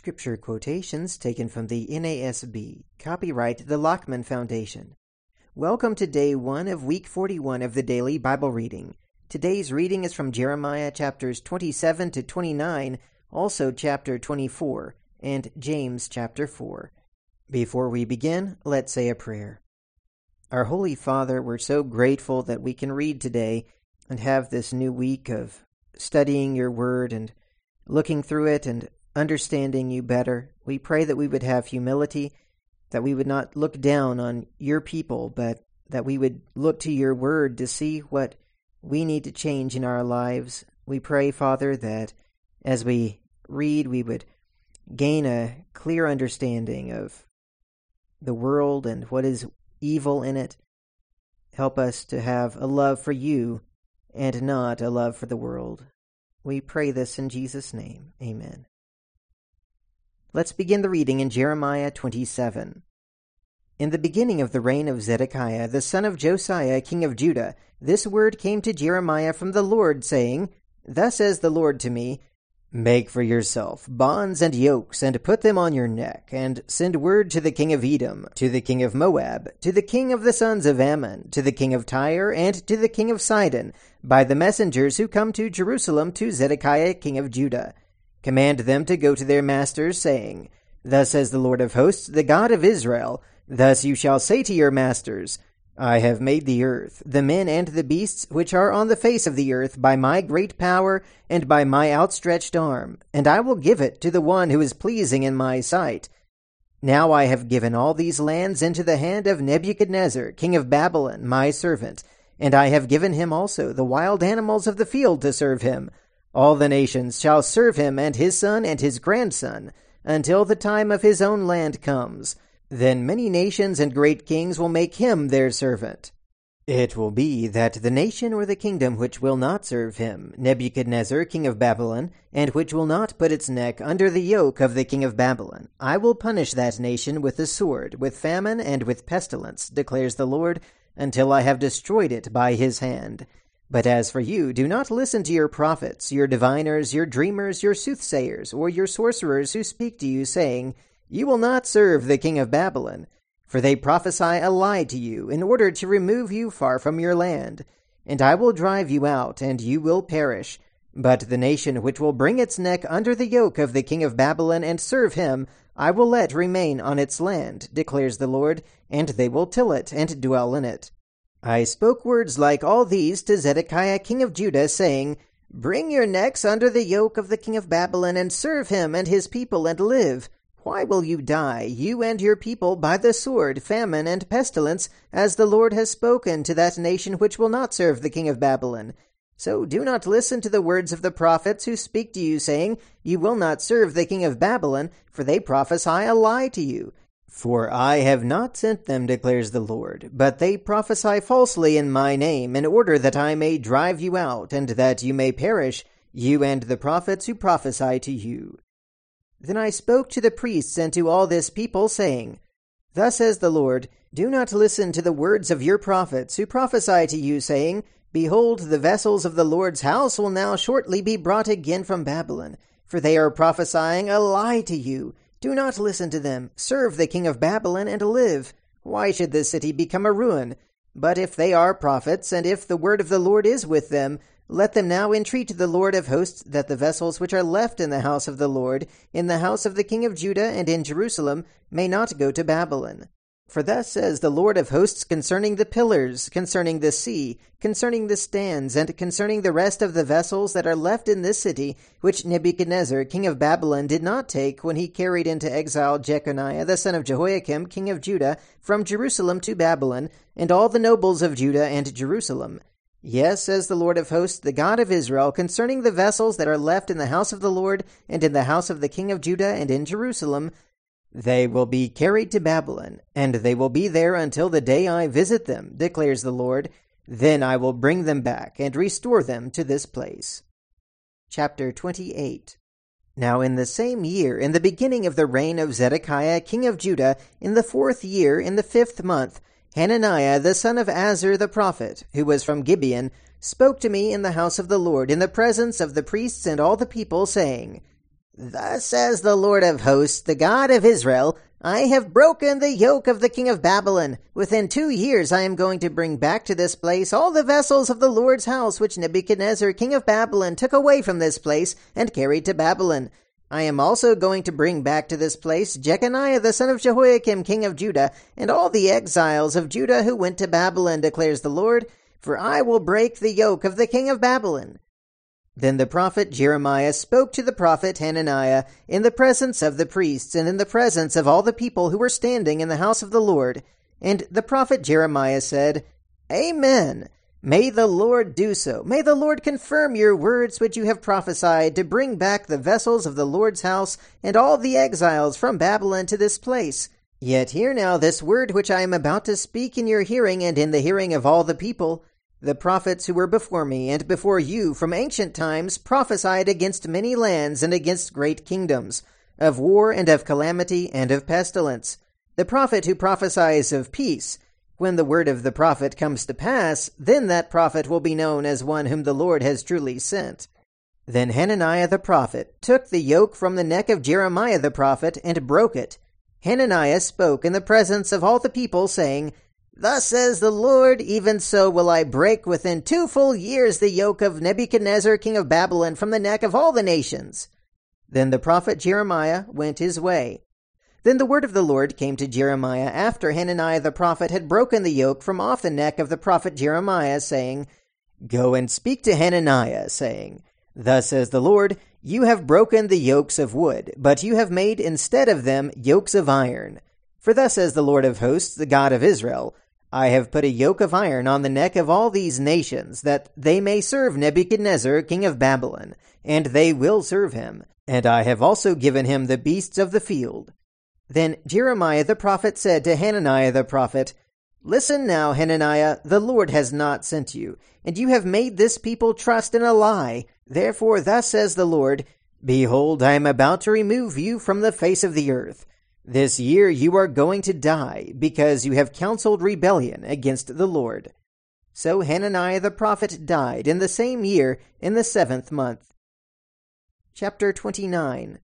Scripture quotations taken from the NASB. Copyright the Lockman Foundation. Welcome to day one of week 41 of the daily Bible reading. Today's reading is from Jeremiah chapters 27 to 29, also chapter 24, and James chapter 4. Before we begin, let's say a prayer. Our Holy Father, we're so grateful that we can read today and have this new week of studying your word and looking through it and understanding you better. We pray that we would have humility, that we would not look down on your people, but that we would look to your word to see what we need to change in our lives. We pray, Father, that as we read, we would gain a clear understanding of the world and what is evil in it. Help us to have a love for you and not a love for the world. We pray this in Jesus' name. Amen. Let's begin the reading in Jeremiah 27. In the beginning of the reign of Zedekiah, the son of Josiah, king of Judah, this word came to Jeremiah from the Lord, saying, Thus says the Lord to me, Make for yourself bonds and yokes, and put them on your neck, and send word to the king of Edom, to the king of Moab, to the king of the sons of Ammon, to the king of Tyre, and to the king of Sidon, by the messengers who come to Jerusalem to Zedekiah king of Judah. Command them to go to their masters, saying, Thus says the Lord of hosts, the God of Israel, Thus you shall say to your masters, I have made the earth, the men and the beasts which are on the face of the earth, by my great power and by my outstretched arm, and I will give it to the one who is pleasing in my sight. Now I have given all these lands into the hand of Nebuchadnezzar, king of Babylon, my servant, and I have given him also the wild animals of the field to serve him. All the nations shall serve him and his son and his grandson, until the time of his own land comes. Then many nations and great kings will make him their servant. It will be that the nation or the kingdom which will not serve him, Nebuchadnezzar, king of Babylon, and which will not put its neck under the yoke of the king of Babylon, I will punish that nation with the sword, with famine, and with pestilence, declares the Lord, until I have destroyed it by his hand. But as for you, do not listen to your prophets, your diviners, your dreamers, your soothsayers, or your sorcerers who speak to you, saying, you will not serve the king of Babylon, for they prophesy a lie to you, in order to remove you far from your land. And I will drive you out, and you will perish. But the nation which will bring its neck under the yoke of the king of Babylon and serve him, I will let remain on its land, declares the Lord, and they will till it and dwell in it. I spoke words like all these to Zedekiah king of Judah, saying, Bring your necks under the yoke of the king of Babylon, and serve him and his people, and live. Why will you die, you and your people, by the sword, famine, and pestilence, as the Lord has spoken to that nation which will not serve the king of Babylon? So do not listen to the words of the prophets who speak to you, saying, You will not serve the king of Babylon, for they prophesy a lie to you. For I have not sent them, declares the Lord, but they prophesy falsely in my name, in order that I may drive you out, and that you may perish, you and the prophets who prophesy to you. Then I spoke to the priests and to all this people, saying, Thus says the Lord, Do not listen to the words of your prophets, who prophesy to you, saying, Behold, the vessels of the Lord's house will now shortly be brought again from Babylon, for they are prophesying a lie to you. Do not listen to them. Serve the king of Babylon and live. Why should this city become a ruin? But if they are prophets, and if the word of the Lord is with them, let them now entreat the Lord of hosts that the vessels which are left in the house of the Lord, in the house of the king of Judah, and in Jerusalem, may not go to Babylon. For thus says the Lord of hosts concerning the pillars, concerning the sea, concerning the stands, and concerning the rest of the vessels that are left in this city, which Nebuchadnezzar, king of Babylon, did not take when he carried into exile Jeconiah, the son of Jehoiakim, king of Judah, from Jerusalem to Babylon, and all the nobles of Judah and Jerusalem. Yes, says the Lord of hosts, the God of Israel, concerning the vessels that are left in the house of the Lord, and in the house of the king of Judah, and in Jerusalem, they will be carried to Babylon, and they will be there until the day I visit them, declares the Lord. Then I will bring them back, and restore them to this place. Chapter 28 Now in the same year, in the beginning of the reign of Zedekiah king of Judah, in the fourth year, in the fifth month, Hananiah the son of Azur the prophet, who was from Gibeon, spoke to me in the house of the Lord, in the presence of the priests and all the people, saying, Thus says the Lord of hosts, the God of Israel, I have broken the yoke of the king of Babylon. Within two years I am going to bring back to this place all the vessels of the Lord's house which Nebuchadnezzar king of Babylon took away from this place and carried to Babylon. I am also going to bring back to this place Jeconiah the son of Jehoiakim king of Judah, and all the exiles of Judah who went to Babylon, declares the Lord, for I will break the yoke of the king of Babylon. Then the prophet Jeremiah spoke to the prophet Hananiah in the presence of the priests and in the presence of all the people who were standing in the house of the Lord. And the prophet Jeremiah said, Amen. May the Lord do so. May the Lord confirm your words which you have prophesied to bring back the vessels of the Lord's house and all the exiles from Babylon to this place. Yet hear now this word which I am about to speak in your hearing and in the hearing of all the people. The prophets who were before me and before you from ancient times prophesied against many lands and against great kingdoms, of war and of calamity and of pestilence. The prophet who prophesies of peace, when the word of the prophet comes to pass, then that prophet will be known as one whom the Lord has truly sent. Then Hananiah the prophet took the yoke from the neck of Jeremiah the prophet and broke it. Hananiah spoke in the presence of all the people, saying, Thus says the Lord, even so will I break within two full years the yoke of Nebuchadnezzar king of Babylon from the neck of all the nations. Then the prophet Jeremiah went his way. Then the word of the Lord came to Jeremiah after Hananiah the prophet had broken the yoke from off the neck of the prophet Jeremiah, saying, Go and speak to Hananiah, saying, Thus says the Lord, You have broken the yokes of wood, but you have made instead of them yokes of iron. For thus says the Lord of hosts, the God of Israel, I have put a yoke of iron on the neck of all these nations, that they may serve Nebuchadnezzar king of Babylon, and they will serve him. And I have also given him the beasts of the field. Then Jeremiah the prophet said to Hananiah the prophet, Listen now, Hananiah, the Lord has not sent you, and you have made this people trust in a lie. Therefore thus says the Lord, Behold, I am about to remove you from the face of the earth. This year you are going to die, because you have counseled rebellion against the Lord. So Hananiah the prophet died in the same year, in the seventh month. Chapter 29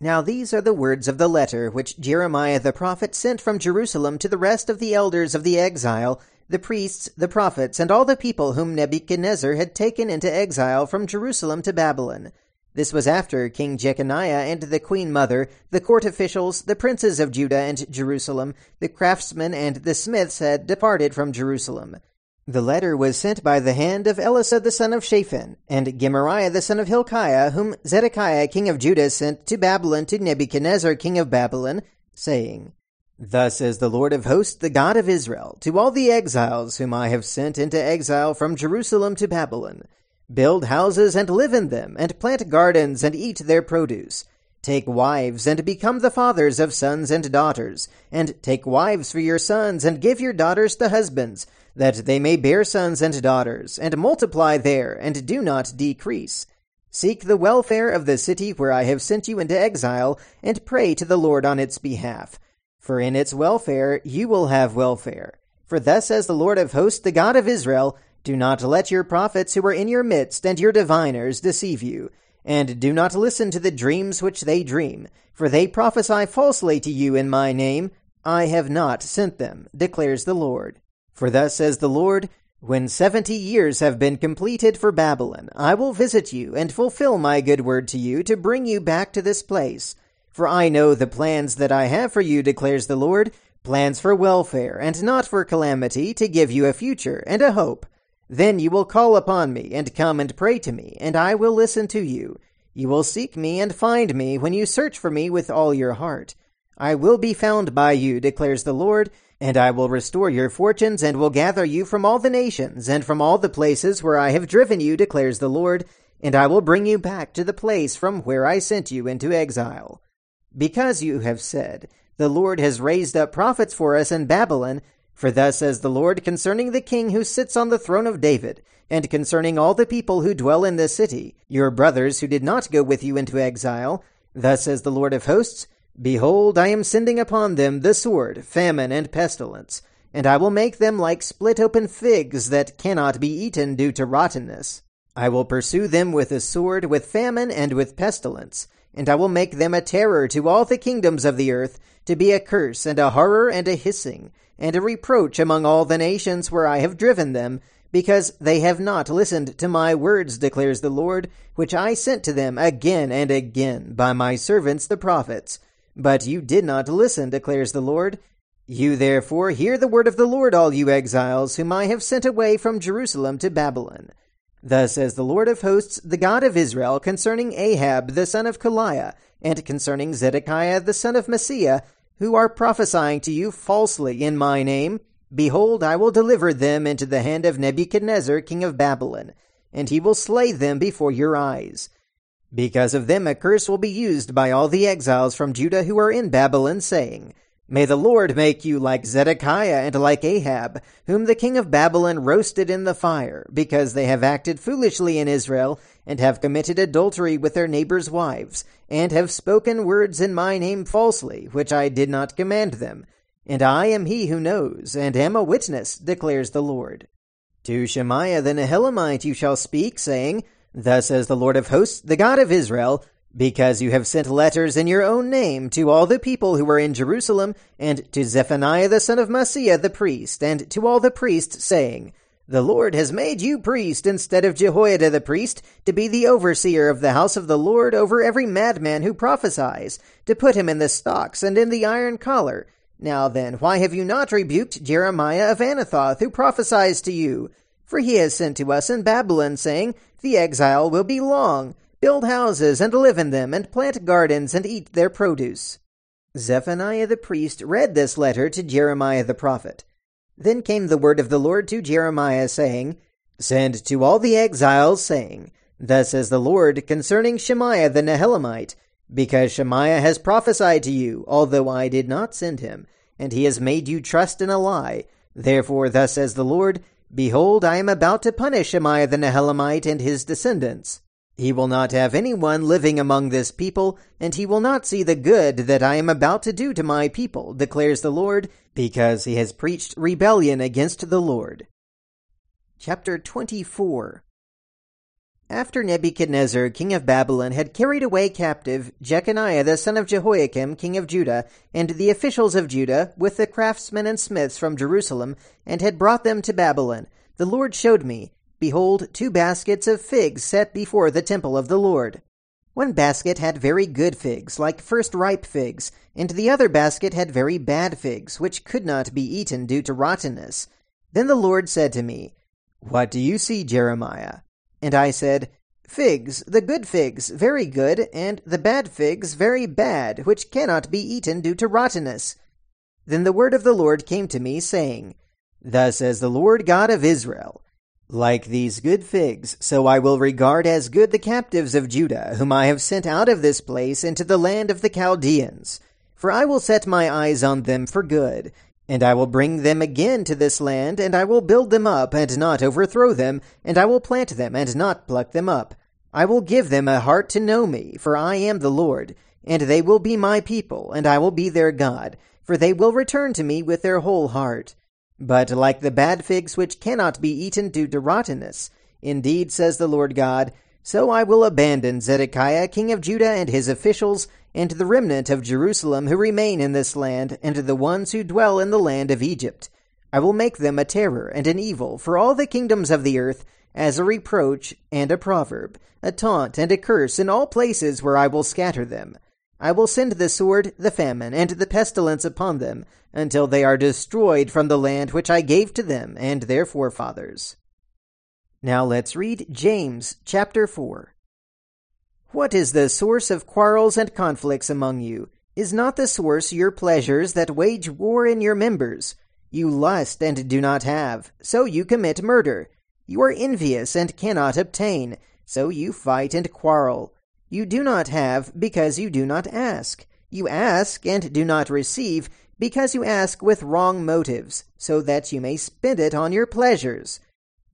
Now these are the words of the letter which Jeremiah the prophet sent from Jerusalem to the rest of the elders of the exile, the priests, the prophets, and all the people whom Nebuchadnezzar had taken into exile from Jerusalem to Babylon this was after King Jeconiah and the queen mother, the court officials, the princes of Judah and Jerusalem, the craftsmen and the smiths had departed from Jerusalem. The letter was sent by the hand of Elasah the son of Shaphan, and Gemariah the son of Hilkiah, whom Zedekiah king of Judah sent to Babylon to Nebuchadnezzar king of Babylon, saying, Thus says the Lord of hosts, the God of Israel, to all the exiles whom I have sent into exile from Jerusalem to Babylon, Build houses and live in them, and plant gardens and eat their produce. Take wives and become the fathers of sons and daughters, and take wives for your sons and give your daughters to husbands, that they may bear sons and daughters, and multiply there, and do not decrease. Seek the welfare of the city where I have sent you into exile, and pray to the Lord on its behalf. For in its welfare you will have welfare. For thus says the Lord of hosts, the God of Israel, do not let your prophets who are in your midst and your diviners deceive you, and do not listen to the dreams which they dream, for they prophesy falsely to you in my name. I have not sent them, declares the Lord. For thus says the Lord, when seventy years have been completed for Babylon, I will visit you and fulfill my good word to you to bring you back to this place. For I know the plans that I have for you, declares the Lord, plans for welfare and not for calamity, to give you a future and a hope. Then you will call upon me, and come and pray to me, and I will listen to you. You will seek me and find me when you search for me with all your heart. I will be found by you, declares the Lord, and I will restore your fortunes, and will gather you from all the nations, and from all the places where I have driven you, declares the Lord, and I will bring you back to the place from where I sent you into exile. Because you have said, The Lord has raised up prophets for us in Babylon, for thus says the Lord concerning the king who sits on the throne of David, and concerning all the people who dwell in this city, your brothers who did not go with you into exile, thus says the Lord of hosts, Behold, I am sending upon them the sword, famine, and pestilence, and I will make them like split open figs that cannot be eaten due to rottenness. I will pursue them with a sword, with famine, and with pestilence, and I will make them a terror to all the kingdoms of the earth, to be a curse, and a horror, and a hissing, and a reproach among all the nations where I have driven them, because they have not listened to my words, declares the Lord, which I sent to them again and again by my servants the prophets. But you did not listen, declares the Lord. You therefore hear the word of the Lord, all you exiles, whom I have sent away from Jerusalem to Babylon. Thus says the Lord of hosts, the God of Israel, concerning Ahab the son of Kolaiah, and concerning Zedekiah the son of Maaseiah, who are prophesying to you falsely in my name, Behold, I will deliver them into the hand of Nebuchadnezzar king of Babylon, and he will slay them before your eyes. Because of them a curse will be used by all the exiles from Judah who are in Babylon, saying, May the Lord make you like Zedekiah and like Ahab, whom the king of Babylon roasted in the fire, because they have acted foolishly in Israel, and have committed adultery with their neighbors' wives, and have spoken words in my name falsely, which I did not command them. And I am he who knows, and am a witness, declares the Lord. To Shemaiah the Nehelamite you shall speak, saying, Thus says the Lord of hosts, the God of Israel, because you have sent letters in your own name to all the people who are in Jerusalem, and to Zephaniah the son of Maaseiah the priest, and to all the priests, saying, The Lord has made you priest instead of Jehoiada the priest, to be the overseer of the house of the Lord over every madman who prophesies, to put him in the stocks and in the iron collar. Now then, why have you not rebuked Jeremiah of Anathoth, who prophesies to you? For he has sent to us in Babylon, saying, The exile will be long. Build houses and live in them, and plant gardens and eat their produce. Zephaniah the priest read this letter to Jeremiah the prophet. Then came the word of the Lord to Jeremiah, saying, Send to all the exiles, saying, Thus says the Lord concerning Shemaiah the Nehelamite, because Shemaiah has prophesied to you, although I did not send him, and he has made you trust in a lie. Therefore, thus says the Lord, Behold, I am about to punish Shemaiah the Nehelamite and his descendants. He will not have any one living among this people, and he will not see the good that I am about to do to my people, declares the Lord, because he has preached rebellion against the Lord. Chapter 24 after Nebuchadnezzar, king of Babylon, had carried away captive Jeconiah the son of Jehoiakim, king of Judah, and the officials of Judah, with the craftsmen and smiths from Jerusalem, and had brought them to Babylon, the Lord showed me, behold, two baskets of figs set before the temple of the Lord. One basket had very good figs, like first ripe figs, and the other basket had very bad figs, which could not be eaten due to rottenness. Then the Lord said to me, What do you see, Jeremiah? And I said, Figs, the good figs, very good, and the bad figs, very bad, which cannot be eaten due to rottenness. Then the word of the Lord came to me, saying, Thus says the Lord God of Israel, Like these good figs, so I will regard as good the captives of Judah, whom I have sent out of this place into the land of the Chaldeans. For I will set my eyes on them for good, and I will bring them again to this land, and I will build them up, and not overthrow them, and I will plant them, and not pluck them up. I will give them a heart to know me, for I am the Lord, and they will be my people, and I will be their God, for they will return to me with their whole heart. But like the bad figs which cannot be eaten due to rottenness, indeed, says the Lord God, so I will abandon Zedekiah king of Judah and his officials, and the remnant of Jerusalem who remain in this land, and the ones who dwell in the land of Egypt. I will make them a terror and an evil for all the kingdoms of the earth, as a reproach and a proverb, a taunt and a curse in all places where I will scatter them. I will send the sword, the famine, and the pestilence upon them, until they are destroyed from the land which I gave to them and their forefathers. Now let's read James chapter 4. What is the source of quarrels and conflicts among you? Is not the source your pleasures that wage war in your members? You lust and do not have, so you commit murder. You are envious and cannot obtain, so you fight and quarrel. You do not have because you do not ask. You ask and do not receive because you ask with wrong motives, so that you may spend it on your pleasures.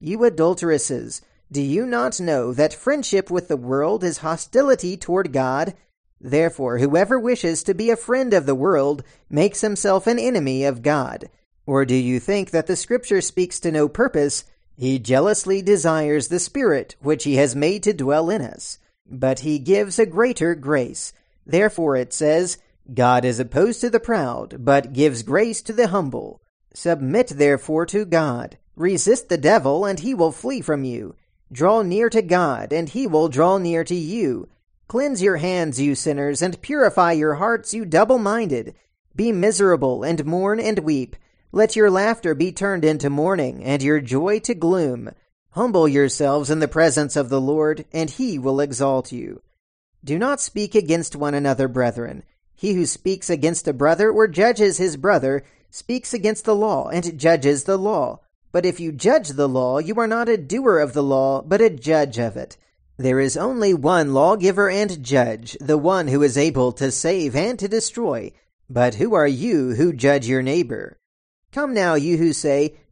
You adulteresses, do you not know that friendship with the world is hostility toward God? Therefore, whoever wishes to be a friend of the world makes himself an enemy of God. Or do you think that the Scripture speaks to no purpose? He jealously desires the Spirit which he has made to dwell in us, but he gives a greater grace. Therefore it says, God is opposed to the proud, but gives grace to the humble. Submit therefore to God. Resist the devil, and he will flee from you. Draw near to God, and he will draw near to you. Cleanse your hands, you sinners, and purify your hearts, you double minded. Be miserable, and mourn and weep. Let your laughter be turned into mourning, and your joy to gloom. Humble yourselves in the presence of the Lord, and he will exalt you. Do not speak against one another, brethren. He who speaks against a brother or judges his brother speaks against the law and judges the law. But if you judge the law, you are not a doer of the law, but a judge of it. There is only one lawgiver and judge, the one who is able to save and to destroy. But who are you who judge your neighbor? Come now, you who say,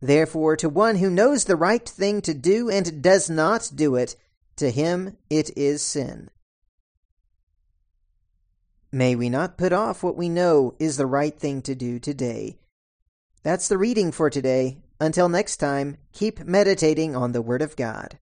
Therefore, to one who knows the right thing to do and does not do it, to him it is sin. May we not put off what we know is the right thing to do today. That's the reading for today. Until next time, keep meditating on the Word of God.